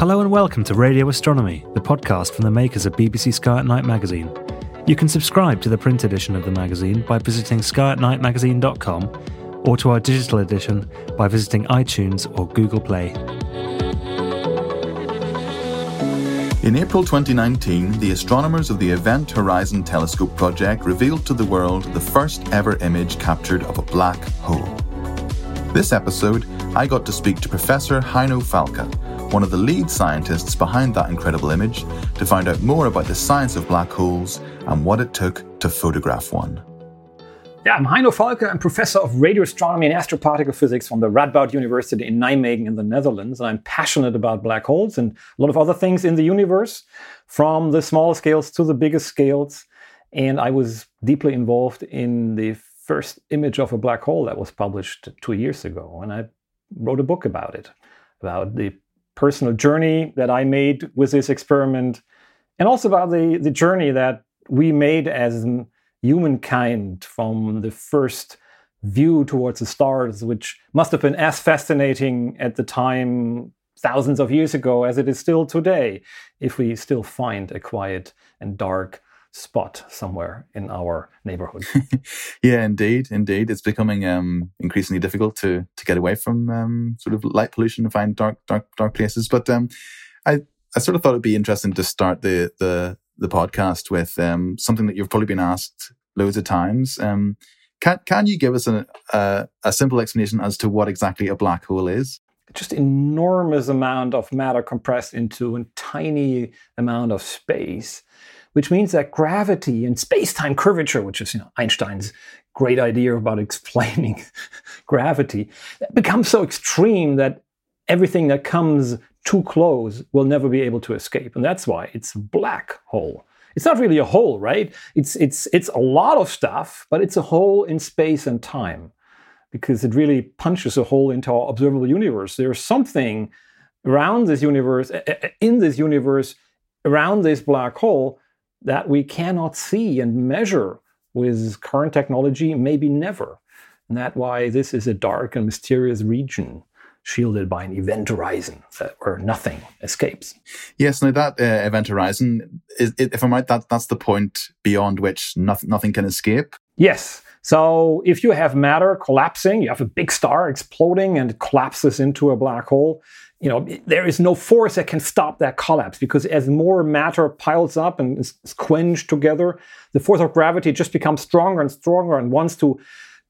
Hello and welcome to Radio Astronomy, the podcast from the makers of BBC Sky at Night magazine. You can subscribe to the print edition of the magazine by visiting skyatnightmagazine.com or to our digital edition by visiting iTunes or Google Play. In April 2019, the astronomers of the Event Horizon Telescope project revealed to the world the first ever image captured of a black hole. This episode, I got to speak to Professor Heino Falcke, one of the lead scientists behind that incredible image, to find out more about the science of black holes and what it took to photograph one. Yeah, I'm Heino Falcke. I'm professor of radio astronomy and astroparticle physics from the Radboud University in Nijmegen in the Netherlands. And I'm passionate about black holes and a lot of other things in the universe, from the small scales to the biggest scales. And I was deeply involved in the first image of a black hole that was published two years ago. And I wrote a book about it, about the personal journey that I made with this experiment, and also about the, the journey that we made as humankind from the first view towards the stars, which must have been as fascinating at the time thousands of years ago as it is still today, if we still find a quiet and dark spot somewhere in our neighborhood. yeah, indeed, indeed, it's becoming um, increasingly difficult to to get away from um, sort of light pollution and find dark, dark, dark places. But um, I I sort of thought it'd be interesting to start the the the podcast with um, something that you've probably been asked loads of times. Um, can can you give us a, a a simple explanation as to what exactly a black hole is? just enormous amount of matter compressed into a tiny amount of space which means that gravity and space-time curvature, which is you know, Einstein's great idea about explaining gravity, becomes so extreme that everything that comes too close will never be able to escape. And that's why it's a black hole. It's not really a hole, right? It's, it's, it's a lot of stuff, but it's a hole in space and time because it really punches a hole into our observable universe. There's something around this universe, in this universe, around this black hole that we cannot see and measure with current technology, maybe never. And that's why this is a dark and mysterious region shielded by an event horizon where nothing escapes. Yes, now that uh, event horizon, is, if I'm right, that, that's the point beyond which nothing, nothing can escape? Yes. So if you have matter collapsing, you have a big star exploding and it collapses into a black hole, you know, there is no force that can stop that collapse because as more matter piles up and is quenched together, the force of gravity just becomes stronger and stronger and wants to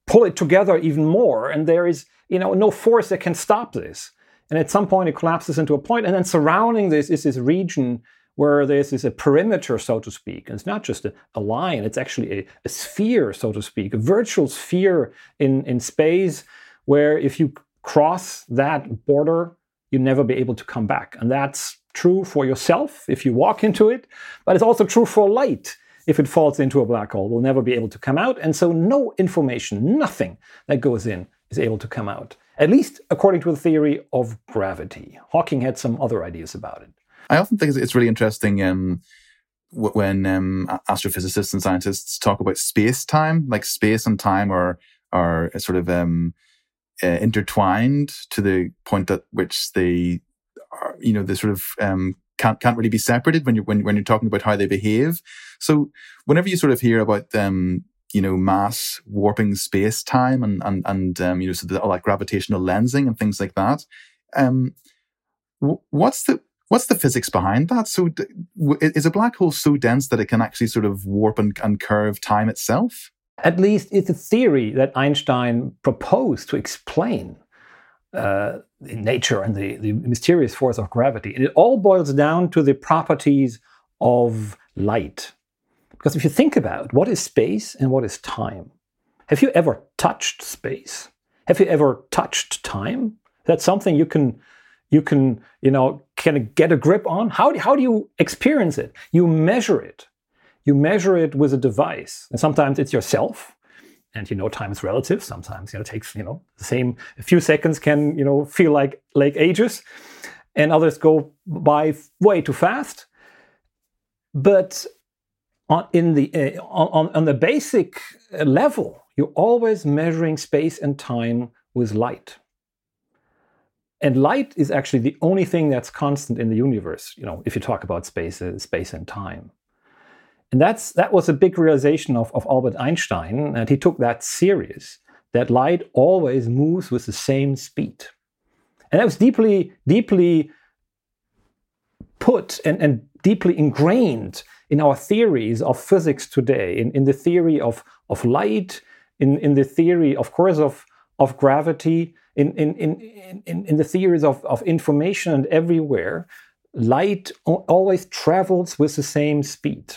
pull it together even more, and there is you know no force that can stop this. And at some point, it collapses into a point. and then surrounding this is this region where this a perimeter, so to speak. And it's not just a, a line; it's actually a, a sphere, so to speak, a virtual sphere in in space, where if you cross that border, you never be able to come back. And that's true for yourself if you walk into it, but it's also true for light if it falls into a black hole, will never be able to come out. And so no information, nothing that goes in is able to come out, at least according to the theory of gravity. Hawking had some other ideas about it. I often think it's really interesting um, when um, astrophysicists and scientists talk about space time, like space and time are, are sort of um, uh, intertwined to the point at which they are, you know, they sort of um, can't can't really be separated when you're when, when you're talking about how they behave. So whenever you sort of hear about um, you know, mass warping space time and and and um, you know, so the, all that gravitational lensing and things like that. Um, what's the what's the physics behind that? So, is a black hole so dense that it can actually sort of warp and, and curve time itself? At least it's a theory that Einstein proposed to explain uh, nature and the, the mysterious force of gravity. And it all boils down to the properties of light. Because if you think about what is space and what is time, have you ever touched space? Have you ever touched time? That's something you can you can you know can get a grip on. How, how do you experience it? You measure it. You measure it with a device, and sometimes it's yourself and you know time is relative. Sometimes you know it takes you know the same a few seconds can you know feel like like ages and others go by way too fast. But on in the uh, on, on the basic level you're always measuring space and time with light. And light is actually the only thing that's constant in the universe you know if you talk about space uh, space and time and that's that was a big realization of, of Albert Einstein, and he took that serious, that light always moves with the same speed. And that was deeply, deeply put and, and deeply ingrained in our theories of physics today, in, in the theory of, of light, in, in the theory, of course, of, of gravity, in, in, in, in, in the theories of, of information and everywhere, light always travels with the same speed.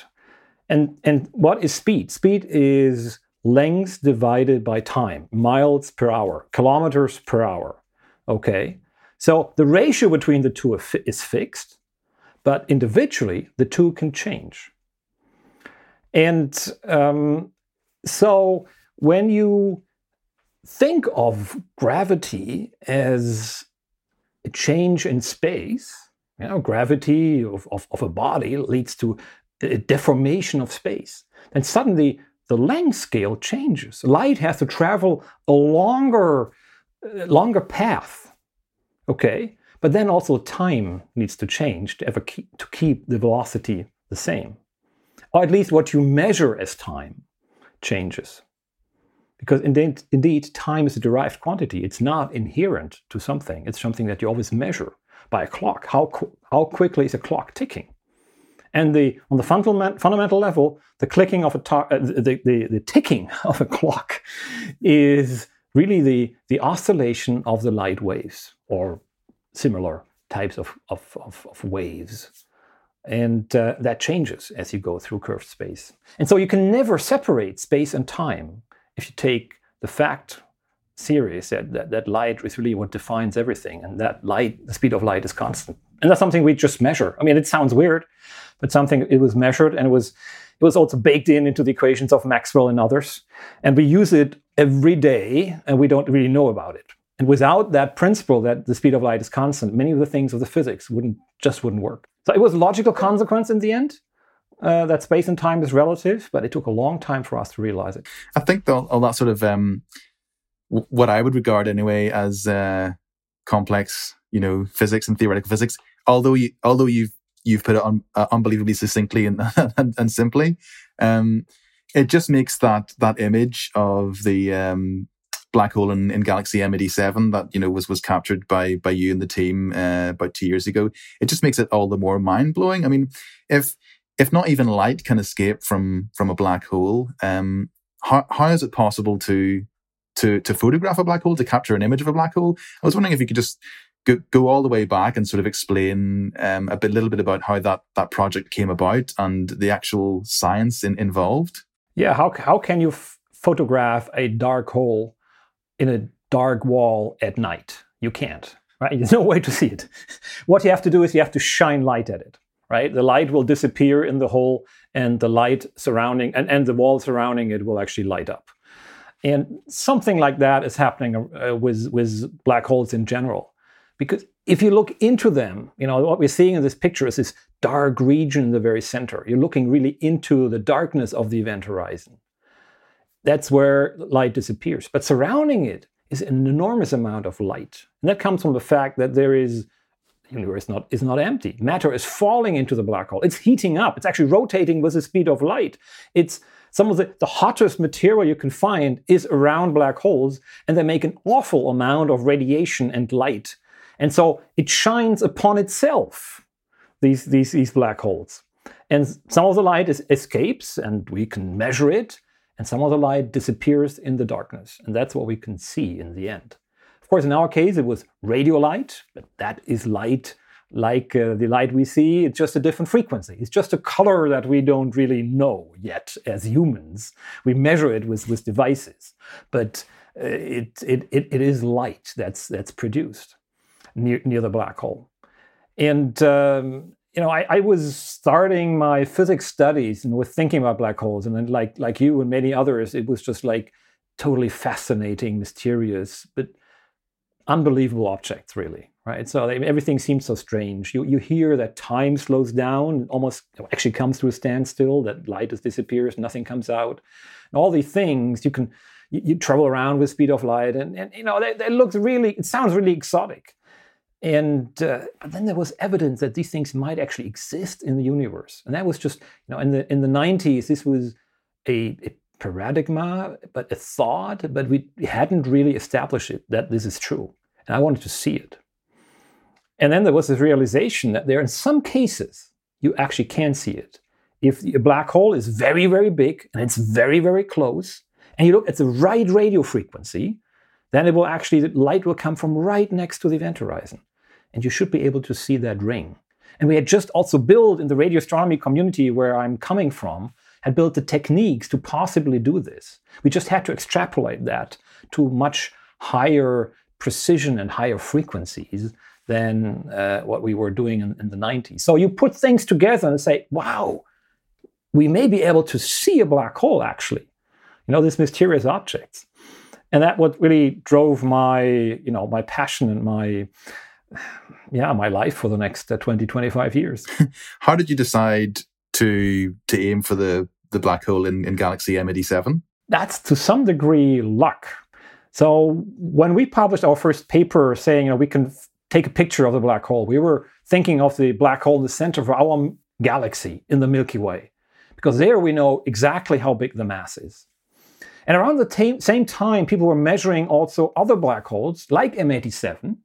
And, and what is speed? Speed is length divided by time, miles per hour, kilometers per hour. Okay? So the ratio between the two is fixed, but individually the two can change. And um, so when you think of gravity as a change in space, you know, gravity of, of, of a body leads to a deformation of space, then suddenly the length scale changes. Light has to travel a longer, uh, longer path. Okay, but then also time needs to change to ever keep, to keep the velocity the same, or at least what you measure as time changes. Because indeed, indeed, time is a derived quantity. It's not inherent to something. It's something that you always measure by a clock. How, how quickly is a clock ticking? And the on the fundamental fundamental level, the clicking of a tar- uh, the, the, the ticking of a clock is really the, the oscillation of the light waves or similar types of, of, of, of waves. And uh, that changes as you go through curved space. And so you can never separate space and time if you take the fact serious that, that, that light is really what defines everything and that light the speed of light is constant and that's something we just measure i mean it sounds weird but something it was measured and it was it was also baked in into the equations of Maxwell and others. And we use it every day and we don't really know about it. And without that principle that the speed of light is constant, many of the things of the physics wouldn't just wouldn't work. So it was a logical consequence in the end. Uh, that space and time is relative, but it took a long time for us to realize it. I think all, all that sort of um, w- what I would regard anyway as uh, complex, you know, physics and theoretical physics. Although you, although you've you've put it on uh, unbelievably succinctly and, and, and simply. Um, it just makes that that image of the um, black hole in, in Galaxy M87 that you know was was captured by by you and the team uh, about two years ago. It just makes it all the more mind blowing. I mean, if if not even light can escape from from a black hole, um, how how is it possible to to, to photograph a black hole, to capture an image of a black hole. I was wondering if you could just go, go all the way back and sort of explain um, a bit, little bit about how that, that project came about and the actual science in, involved. Yeah, how, how can you f- photograph a dark hole in a dark wall at night? You can't, right? There's no way to see it. what you have to do is you have to shine light at it, right? The light will disappear in the hole and the light surrounding and, and the wall surrounding it will actually light up. And something like that is happening uh, with, with black holes in general. Because if you look into them, you know, what we're seeing in this picture is this dark region in the very center. You're looking really into the darkness of the event horizon. That's where light disappears. But surrounding it is an enormous amount of light. And that comes from the fact that there is the universe not, is not empty. Matter is falling into the black hole. It's heating up. It's actually rotating with the speed of light. It's some of the, the hottest material you can find is around black holes, and they make an awful amount of radiation and light. And so it shines upon itself, these, these, these black holes. And some of the light is, escapes, and we can measure it, and some of the light disappears in the darkness. And that's what we can see in the end. Of course, in our case, it was radio light, but that is light like uh, the light we see, it's just a different frequency. It's just a color that we don't really know yet as humans. We measure it with, with devices, but uh, it, it, it, it is light that's, that's produced near, near the black hole. And, um, you know, I, I, was starting my physics studies and was thinking about black holes. And then, like, like you and many others, it was just like totally fascinating, mysterious, but unbelievable objects, really right? So everything seems so strange. You, you hear that time slows down, almost actually comes to a standstill, that light just disappears, nothing comes out. And all these things, you can you, you travel around with speed of light, and, and you know, that looks really, it sounds really exotic. And uh, then there was evidence that these things might actually exist in the universe, and that was just you know in the in the 90s this was a, a paradigm, but a thought, but we hadn't really established it that this is true, and I wanted to see it. And then there was this realization that there, in some cases, you actually can see it. If a black hole is very, very big and it's very, very close, and you look at the right radio frequency, then it will actually, the light will come from right next to the event horizon. And you should be able to see that ring. And we had just also built in the radio astronomy community where I'm coming from, had built the techniques to possibly do this. We just had to extrapolate that to much higher precision and higher frequencies than uh, what we were doing in, in the 90s. So you put things together and say, wow, we may be able to see a black hole actually, you know, these mysterious objects. And that what really drove my, you know, my passion and my, yeah, my life for the next uh, 20, 25 years. How did you decide to to aim for the the black hole in, in Galaxy M87? That's to some degree luck. So when we published our first paper saying, you know, we can take a picture of the black hole. We were thinking of the black hole in the center of our galaxy in the Milky Way, because there we know exactly how big the mass is. And around the t- same time, people were measuring also other black holes like M87.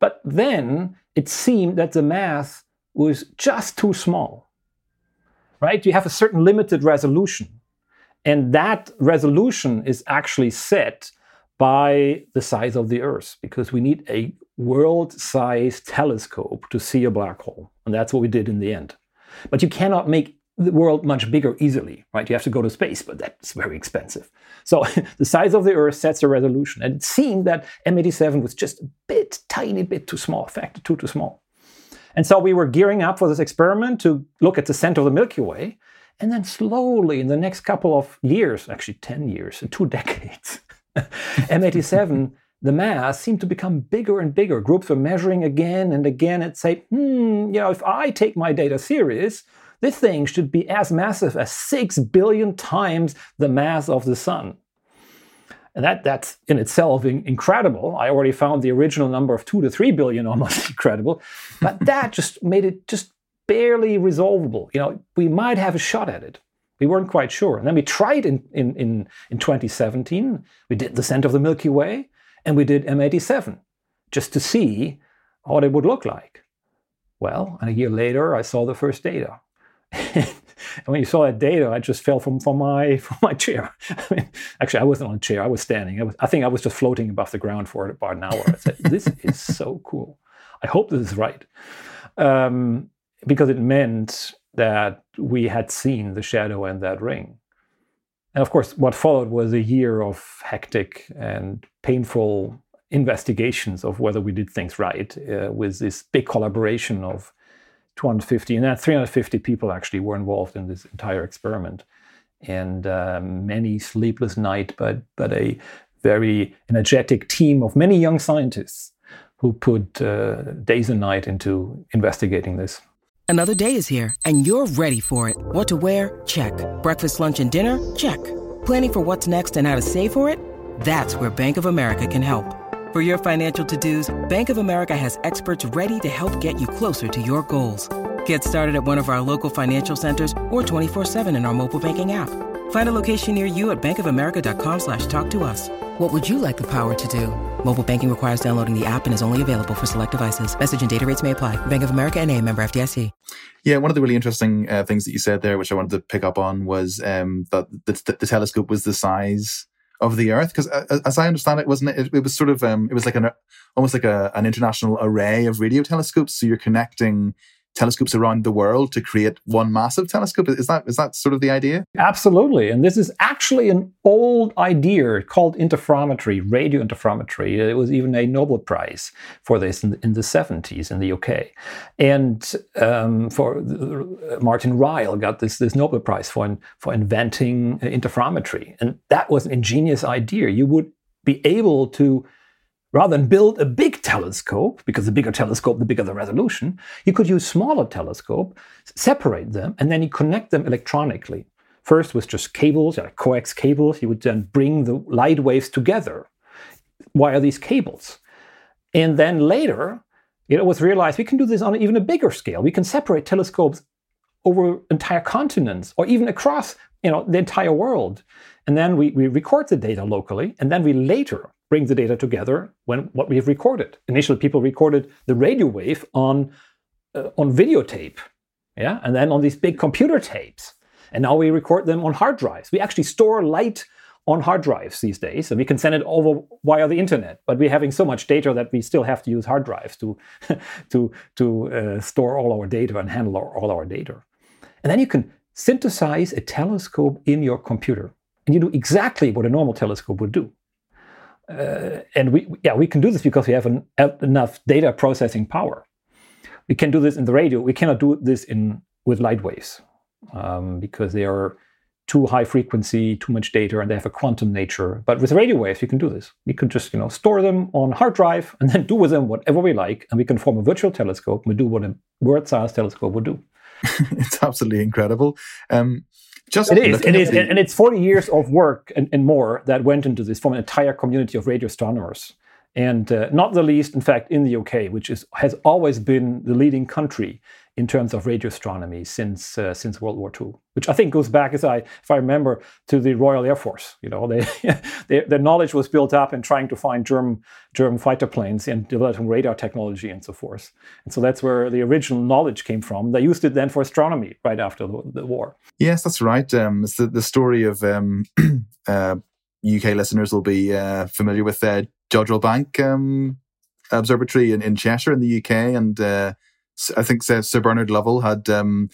But then it seemed that the mass was just too small. Right? You have a certain limited resolution. And that resolution is actually set by the size of the Earth because we need a world sized telescope to see a black hole. And that's what we did in the end. But you cannot make the world much bigger easily, right? You have to go to space, but that's very expensive. So the size of the Earth sets the resolution. And it seemed that M87 was just a bit, tiny bit too small, factor two too too small. And so we were gearing up for this experiment to look at the center of the Milky Way. And then slowly, in the next couple of years, actually 10 years, two decades, M87, the mass seemed to become bigger and bigger. Groups were measuring again and again and say, hmm, you know, if I take my data serious, this thing should be as massive as 6 billion times the mass of the sun. And that, that's in itself incredible. I already found the original number of 2 to 3 billion almost incredible. But that just made it just barely resolvable. You know, we might have a shot at it. We weren't quite sure. And then we tried in, in, in, in 2017. We did the center of the Milky Way and we did M87 just to see what it would look like. Well, and a year later, I saw the first data. And when you saw that data, I just fell from, from my from my chair. I mean, actually, I wasn't on a chair; I was standing. I, was, I think I was just floating above the ground for about an hour. I said, "This is so cool. I hope this is right," um, because it meant that we had seen the shadow and that ring. And of course, what followed was a year of hectic and painful investigations of whether we did things right uh, with this big collaboration of 250 and then 350 people actually were involved in this entire experiment. And um, many sleepless night but but a very energetic team of many young scientists who put uh, days and night into investigating this. Another day is here and you're ready for it. What to wear? Check. Breakfast lunch and dinner? Check. Planning for what's next and how to save for it? That's where bank of america can help for your financial to-dos, Bank of America has experts ready to help get you closer to your goals. Get started at one of our local financial centers or 24-7 in our mobile banking app. Find a location near you at bankofamerica.com slash talk to us. What would you like the power to do? Mobile banking requires downloading the app and is only available for select devices. Message and data rates may apply. Bank of America and a member FDIC. Yeah, one of the really interesting uh, things that you said there, which I wanted to pick up on, was um, that the, the telescope was the size of the Earth? Because uh, as I understand it, wasn't it? It, was sort of um, it was like an almost like a, an international array of radio telescopes. So you're connecting telescopes around the world to create one massive telescope. Is that is that sort of the idea? Absolutely. And this is actually an old idea called interferometry, radio interferometry. It was even a Nobel Prize for this in, in the 70s in the UK. And um, for Martin Ryle got this, this Nobel Prize for, for inventing interferometry. And that was an ingenious idea. You would be able to Rather than build a big telescope, because the bigger telescope, the bigger the resolution, you could use smaller telescope, separate them, and then you connect them electronically. First with just cables, like coax cables, you would then bring the light waves together via these cables. And then later, it was realized we can do this on even a bigger scale. We can separate telescopes over entire continents or even across you know, the entire world. And then we, we record the data locally, and then we later bring the data together when what we have recorded. Initially, people recorded the radio wave on uh, on videotape, yeah, and then on these big computer tapes. And now we record them on hard drives. We actually store light on hard drives these days, and we can send it over via the internet. But we're having so much data that we still have to use hard drives to to to uh, store all our data and handle all our data. And then you can synthesize a telescope in your computer, and you do exactly what a normal telescope would do uh, and we yeah we can do this because we have an, enough data processing power. We can do this in the radio. We cannot do this in with light waves um, because they are too high frequency, too much data, and they have a quantum nature. But with radio waves, you can do this. We can just you know store them on hard drive and then do with them whatever we like, and we can form a virtual telescope. We do what a world-sized telescope would do. it's absolutely incredible. Um, just it is, it is, the... and it's 40 years of work and, and, more that went into this from an entire community of radio astronomers, and uh, not the least, in fact, in the UK, which is has always been the leading country in terms of radio astronomy since uh, since World War II, which I think goes back, as I if I remember, to the Royal Air Force. You know, they, their knowledge was built up in trying to find German German fighter planes and developing radar technology and so forth. And so that's where the original knowledge came from. They used it then for astronomy right after the, the war. Yes, that's right. Um, it's the, the story of um, uh, UK listeners will be uh, familiar with uh, Jodrell Bank um, Observatory in, in Cheshire in the UK and uh, I think Sir Bernard Lovell had um,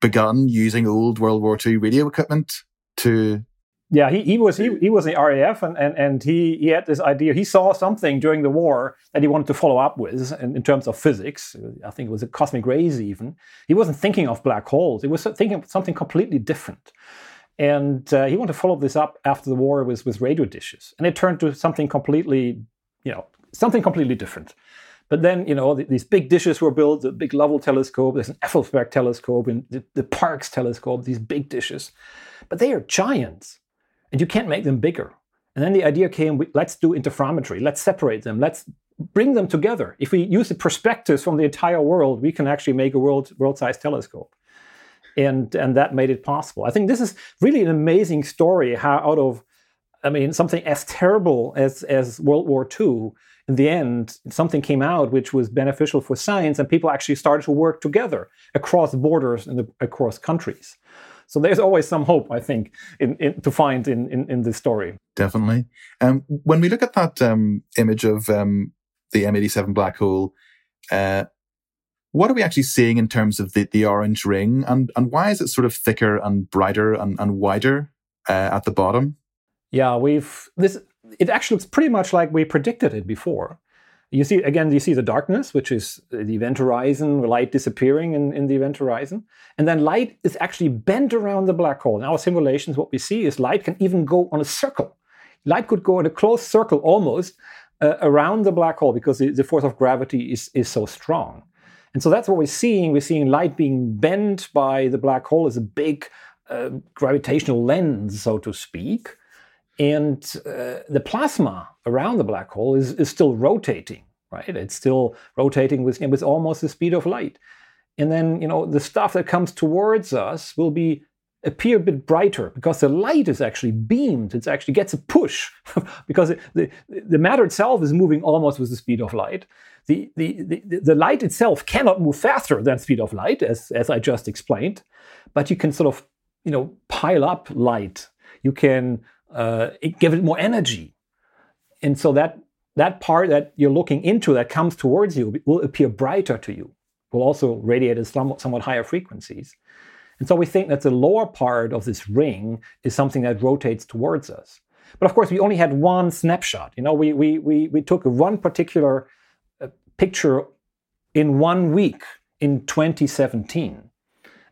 begun using old World War II radio equipment to. Yeah, he, he was he, he was in the RAF and, and, and he, he had this idea. He saw something during the war that he wanted to follow up with in, in terms of physics. I think it was a cosmic rays even. He wasn't thinking of black holes. He was thinking of something completely different. And uh, he wanted to follow this up after the war with, with radio dishes. And it turned to something completely, you know, something completely different. But then, you know, these big dishes were built, the big Lovell telescope, there's an Effelsberg telescope, and the, the Parkes telescope, these big dishes. But they are giants, and you can't make them bigger. And then the idea came, let's do interferometry, let's separate them, let's bring them together. If we use the perspectives from the entire world, we can actually make a world, world-sized telescope. And, and that made it possible. I think this is really an amazing story how out of I mean, something as terrible as, as World War II, in the end, something came out which was beneficial for science, and people actually started to work together across borders and across countries. So there's always some hope, I think, in, in to find in, in, in this story. Definitely. Um, when we look at that um, image of um, the M87 black hole, uh, what are we actually seeing in terms of the, the orange ring, and and why is it sort of thicker and brighter and, and wider uh, at the bottom? Yeah, we've this. It actually looks pretty much like we predicted it before. You see, again, you see the darkness, which is the event horizon, light disappearing in, in the event horizon. And then light is actually bent around the black hole. In our simulations, what we see is light can even go on a circle. Light could go in a closed circle almost uh, around the black hole because the, the force of gravity is, is so strong. And so that's what we're seeing. We're seeing light being bent by the black hole as a big uh, gravitational lens, so to speak. And uh, the plasma around the black hole is, is still rotating, right? It's still rotating with, with almost the speed of light. And then, you know, the stuff that comes towards us will be appear a bit brighter because the light is actually beamed. It actually gets a push because it, the, the matter itself is moving almost with the speed of light. The, the, the, the light itself cannot move faster than speed of light, as, as I just explained, but you can sort of, you know, pile up light. You can uh, give it more energy. And so that, that part that you're looking into that comes towards you will appear brighter to you, will also radiate at somewhat, somewhat higher frequencies. And so we think that the lower part of this ring is something that rotates towards us. But of course, we only had one snapshot. You know, we, we, we, we took one particular uh, picture in one week in 2017.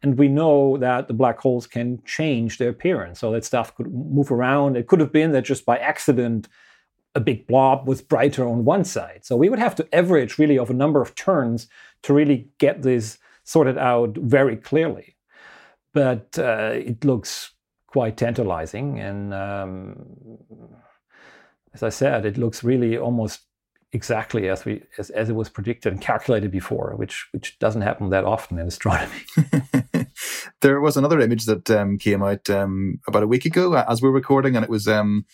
And we know that the black holes can change their appearance. So that stuff could move around. It could have been that just by accident, a big blob was brighter on one side. So we would have to average really of a number of turns to really get this sorted out very clearly. But uh, it looks quite tantalizing. And um, as I said, it looks really almost exactly as we as, as it was predicted and calculated before, which which doesn't happen that often in astronomy. there was another image that um, came out um, about a week ago as we are recording, and it was um,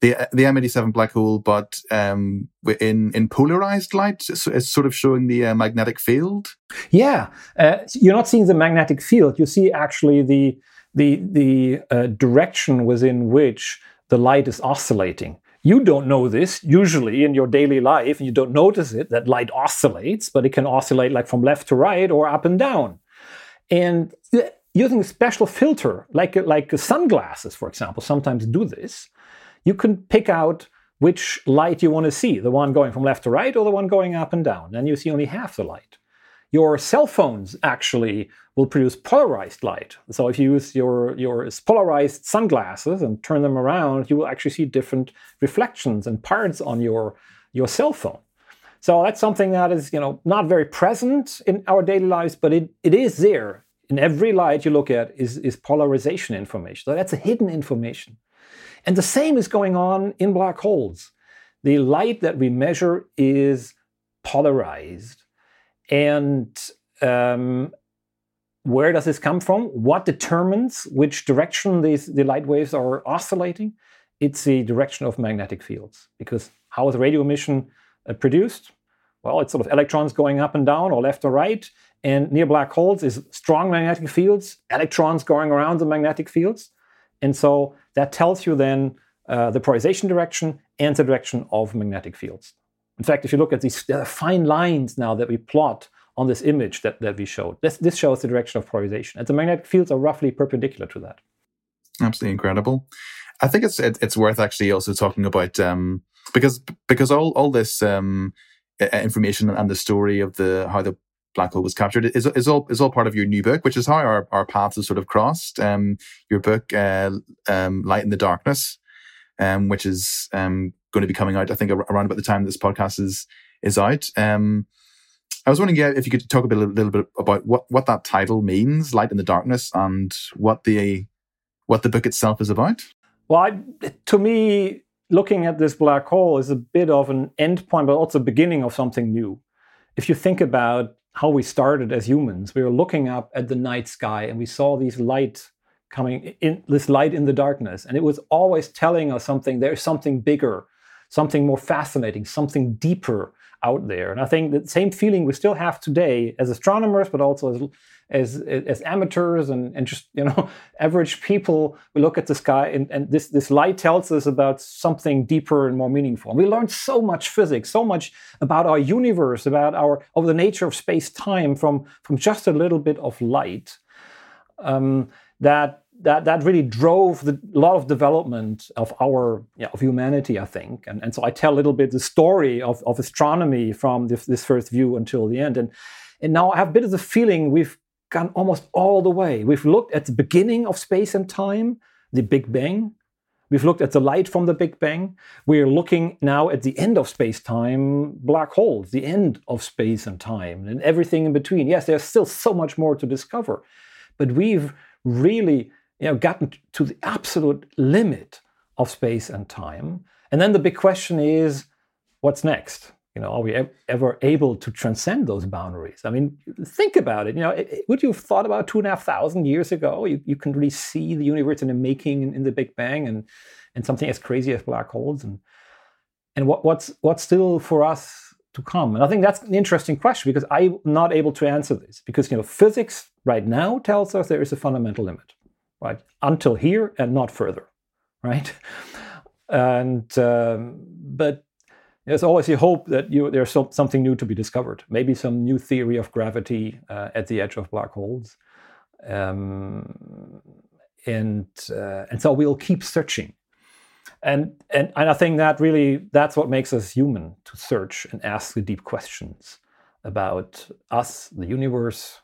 the the M87 black hole, but um, in in polarized light. So it's sort of showing the uh, magnetic field. Yeah, uh, you're not seeing the magnetic field. You see actually the the the uh, direction within which the light is oscillating. You don't know this usually in your daily life, and you don't notice it that light oscillates, but it can oscillate like from left to right or up and down. And using a special filter, like like sunglasses, for example, sometimes do this. You can pick out which light you want to see, the one going from left to right or the one going up and down. Then you see only half the light. Your cell phones actually will produce polarized light. So if you use your, your polarized sunglasses and turn them around, you will actually see different reflections and parts on your, your cell phone. So that's something that is, you know, not very present in our daily lives, but it, it is there. In every light you look at is, is polarization information. So that's a hidden information. And the same is going on in black holes. The light that we measure is polarized. And um, where does this come from? What determines which direction these, the light waves are oscillating? It's the direction of magnetic fields. Because how is radio emission uh, produced? Well, it's sort of electrons going up and down or left or right. And near black holes is strong magnetic fields, electrons going around the magnetic fields. And so that tells you then uh, the polarization direction and the direction of magnetic fields. In fact, if you look at these fine lines now that we plot on this image that, that we showed. This, this shows the direction of polarization. And the magnetic fields are roughly perpendicular to that. Absolutely incredible. I think it's it, it's worth actually also talking about um, because because all all this um, information and the story of the how the black hole was captured is is all is all part of your new book, which is how our, our paths have sort of crossed. Um, your book, uh, um, Light in the Darkness, um, which is um, going to be coming out, I think, around about the time this podcast is is out. Um, I was wondering yeah, if you could talk a, bit, a little bit about what, what that title means, Light in the Darkness, and what the what the book itself is about. Well, I, to me, looking at this black hole is a bit of an end point, but also beginning of something new. If you think about how we started as humans, we were looking up at the night sky and we saw these light coming in this light in the darkness. And it was always telling us something. There's something bigger something more fascinating something deeper out there. And i think the same feeling we still have today as astronomers but also as as, as amateurs and, and just you know average people we look at the sky and, and this, this light tells us about something deeper and more meaningful. And we learned so much physics so much about our universe about our of the nature of space-time from from just a little bit of light um, that that that really drove the, a lot of development of our yeah, of humanity, I think. And, and so I tell a little bit the story of, of astronomy from this, this first view until the end. And and now I have a bit of the feeling we've gone almost all the way. We've looked at the beginning of space and time, the Big Bang. We've looked at the light from the Big Bang. We're looking now at the end of space time, black holes, the end of space and time, and everything in between. Yes, there's still so much more to discover, but we've really you know, gotten to the absolute limit of space and time. And then the big question is, what's next? You know, are we ever able to transcend those boundaries? I mean, think about it. You know, would you have thought about two and a half thousand years ago? You, you can really see the universe in the making in, the Big Bang and and something as crazy as black holes and and what, what's what's still for us to come? And I think that's an interesting question because I'm not able to answer this because you know physics right now tells us there is a fundamental limit, right? Until here and not further, right? And um, but there's always a hope that you, there's some, something new to be discovered. Maybe some new theory of gravity uh, at the edge of black holes, um, and uh, and so we'll keep searching. And, and and I think that really that's what makes us human to search and ask the deep questions about us, the universe,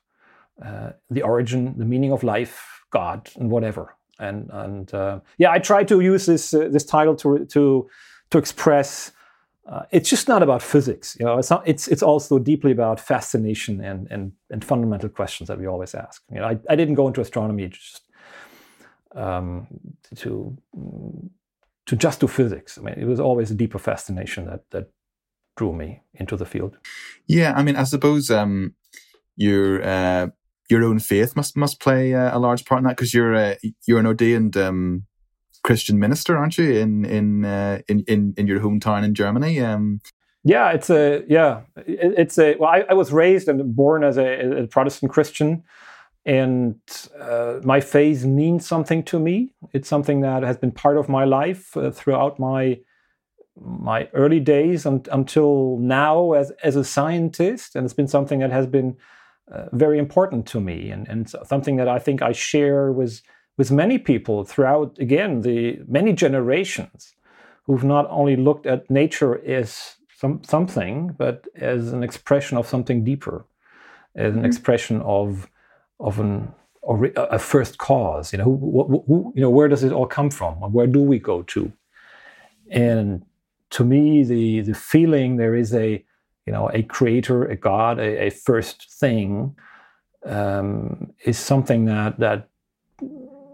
uh, the origin, the meaning of life, God, and whatever. And and uh, yeah, I try to use this uh, this title to to to express uh, it's just not about physics. You know, it's not, it's it's also deeply about fascination and and and fundamental questions that we always ask. You know, I, I didn't go into astronomy just um, to to just do physics. I mean, it was always a deeper fascination that that drew me into the field. Yeah, I mean, I suppose um, your uh, your own faith must must play uh, a large part in that because you're uh, you're an ordained um, Christian minister, aren't you, in in uh, in, in in your hometown in Germany? Um, yeah, it's a yeah, it, it's a. Well, I, I, was raised and born as a, a Protestant Christian, and uh, my faith means something to me. It's something that has been part of my life uh, throughout my my early days and, until now as as a scientist, and it's been something that has been uh, very important to me, and and something that I think I share with with many people throughout, again, the many generations who've not only looked at nature as some, something, but as an expression of something deeper, as an mm-hmm. expression of, of an, or a first cause. You know, who, who, you know, where does it all come from? Where do we go to? And to me, the the feeling there is a, you know, a creator, a God, a, a first thing, um, is something that that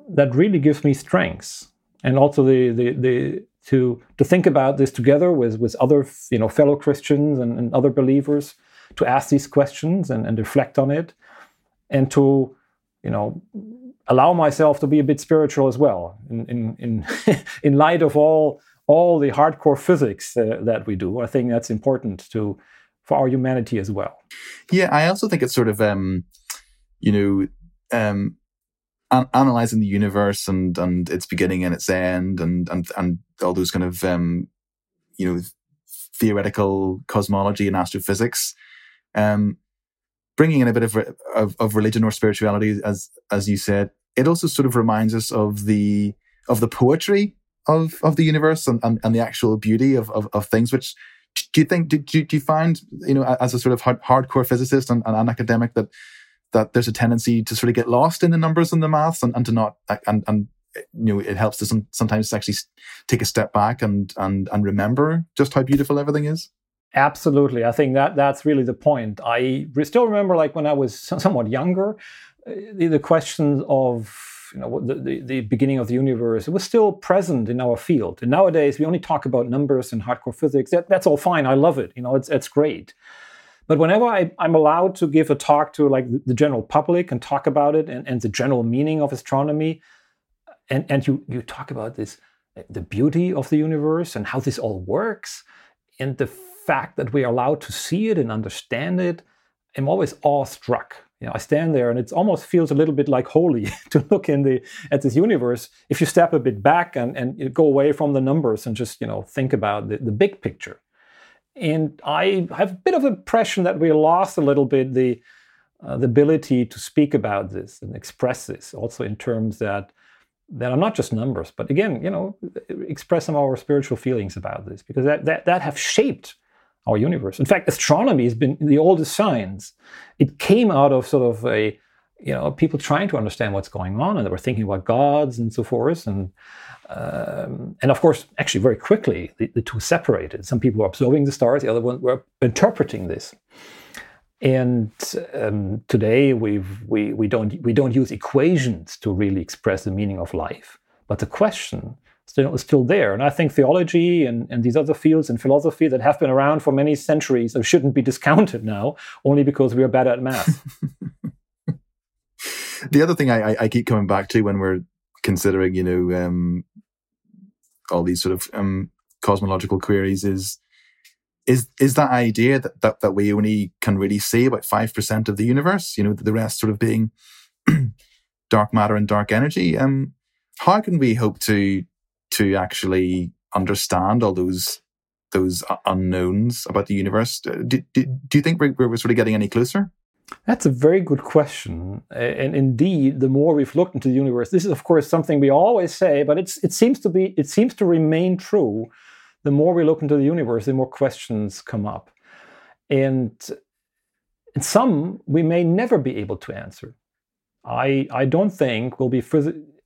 that really gives me strength and also the, the, the to to think about this together with with other you know fellow Christians and, and other believers to ask these questions and, and reflect on it and to you know allow myself to be a bit spiritual as well in in in, in light of all all the hardcore physics uh, that we do. I think that's important to for our humanity as well. Yeah i also think it's sort of um you know um an- analyzing the universe and and its beginning and its end and and and all those kind of um, you know theoretical cosmology and astrophysics, um, bringing in a bit of, of, of religion or spirituality, as as you said, it also sort of reminds us of the of the poetry of of the universe and and, and the actual beauty of, of, of things, which do you think do, do, do you find you know as a sort of hard, hardcore physicist and, and, an academic that that there's a tendency to sort of get lost in the numbers and the maths and, and to not and and you know it helps to some, sometimes actually take a step back and and and remember just how beautiful everything is? Absolutely. I think that that's really the point. I still remember like when i was somewhat younger uh, the, the questions of you know the, the, the, beginning of the universe it was still present in our field. And nowadays we only talk about numbers and hardcore physics. That, that's all fine. I love it. You know it's, it's great. But whenever I, am allowed to give a talk to like the general public and talk about it and, and the general meaning of astronomy, and and you you talk about this the beauty of the universe and how this all works and the fact that we are allowed to see it and understand it i'm always awestruck you know i stand there and it almost feels a little bit like holy to look in the at this universe. If you step a bit back and, and go away from the numbers and just you know think about the, the big picture. And i have a bit of impression that we lost a little bit the uh, the ability to speak about this and express this also in terms that that are not just numbers, but again, you know, express some of our spiritual feelings about this because that, that, that have shaped our universe. In fact, astronomy has been the oldest science. It came out of sort of a, you know, people trying to understand what's going on and they were thinking about gods and so forth. And, um, and of course, actually, very quickly, the, the two separated. Some people were observing the stars, the other ones were interpreting this. And um, today we've, we, we, don't, we don't use equations to really express the meaning of life. But the question still, still there. And I think theology and, and these other fields and philosophy that have been around for many centuries shouldn't be discounted now only because we are better at math. the other thing I, I, keep coming back to when we're considering, you know, um, all these sort of um, cosmological queries is is is that idea that, that that we only can really see about five percent of the universe, you know, the rest sort of being dark matter and dark energy. Um, how can we hope to to actually understand all those those unknowns about the universe? Do, do, do you think we're, we're sort of getting any closer? That's a very good question. And indeed, the more we've looked into the universe, this is of course something we always say, but it's it seems to be it seems to remain true the more we look into the universe, the more questions come up. And, and some we may never be able to answer. I, I don't think we'll be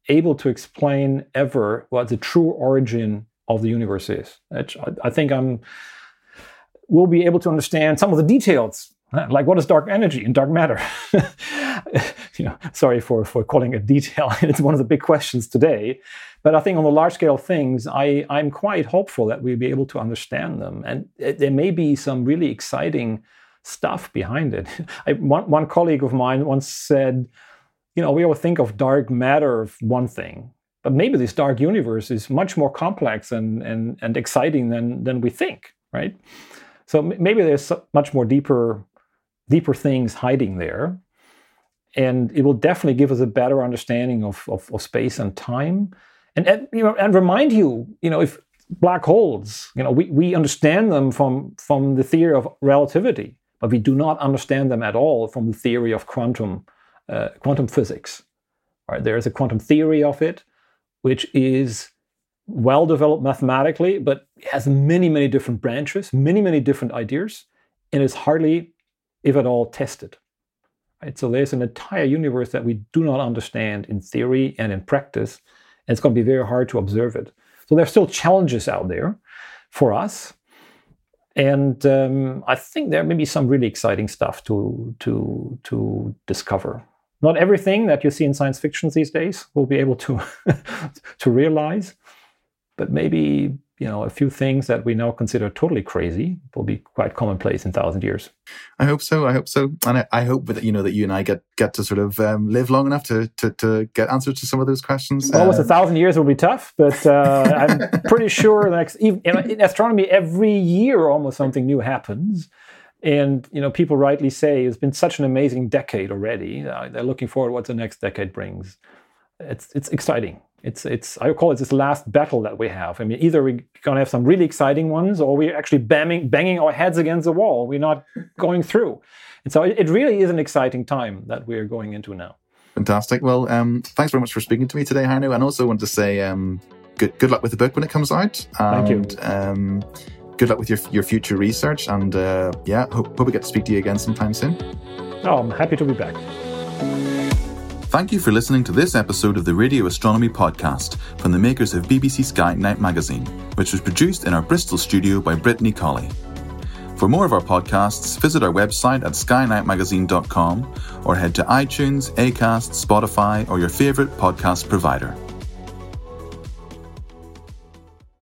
able to explain ever what the true origin of the universe is. I, think I'm, we'll be able to understand some of the details like what is dark energy and dark matter you know sorry for for calling it detail it's one of the big questions today but I think on the large scale things, I, I'm quite hopeful that we'll be able to understand them. And it, there may be some really exciting stuff behind it. I, one, one colleague of mine once said, you know, we always think of dark matter of one thing, but maybe this dark universe is much more complex and, and, and exciting than, than we think, right? So maybe there's much more deeper, deeper things hiding there. And it will definitely give us a better understanding of, of, of space and time and, and you know and remind you you know if black holes you know we, we understand them from from the theory of relativity but we do not understand them at all from the theory of quantum uh, quantum physics right there is a quantum theory of it which is well developed mathematically but has many many different branches many many different ideas and is hardly if at all tested right so there's an entire universe that we do not understand in theory and in practice and it's going to be very hard to observe it. So there are still challenges out there for us, and um, I think there may be some really exciting stuff to to to discover. Not everything that you see in science fiction these days will be able to to realize, but maybe you know, a few things that we now consider totally crazy will be quite commonplace in thousand years. I hope so. I hope so, and I, I, hope that you know that you and I get get to sort of um, live long enough to, to, to get answers to some of those questions. Well, with a um, thousand years will be tough, but uh, I'm pretty sure next even in astronomy every year almost something new happens. And you know, people rightly say it's been such an amazing decade already. Uh, they're looking forward what the next decade brings. It's it's exciting it's it's I call it this last battle that we have. I mean, either we're gonna have some really exciting ones, or we're actually banging banging our heads against the wall. We're not going through, and so it, it really is an exciting time that we're going into now. Fantastic. Well, um, thanks very much for speaking to me today, Heino, and also want to say um, good good luck with the book when it comes out. And, Thank you. Um, good luck with your your future research, and uh, yeah, hope, hope we get to speak to you again sometime soon. Oh, I'm happy to be back. Thank you for listening to this episode of the Radio Astronomy Podcast from the makers of BBC Sky Night Magazine, which was produced in our Bristol studio by Brittany Colley. For more of our podcasts, visit our website at skynightmagazine.com or head to iTunes, Acast, Spotify, or your favourite podcast provider.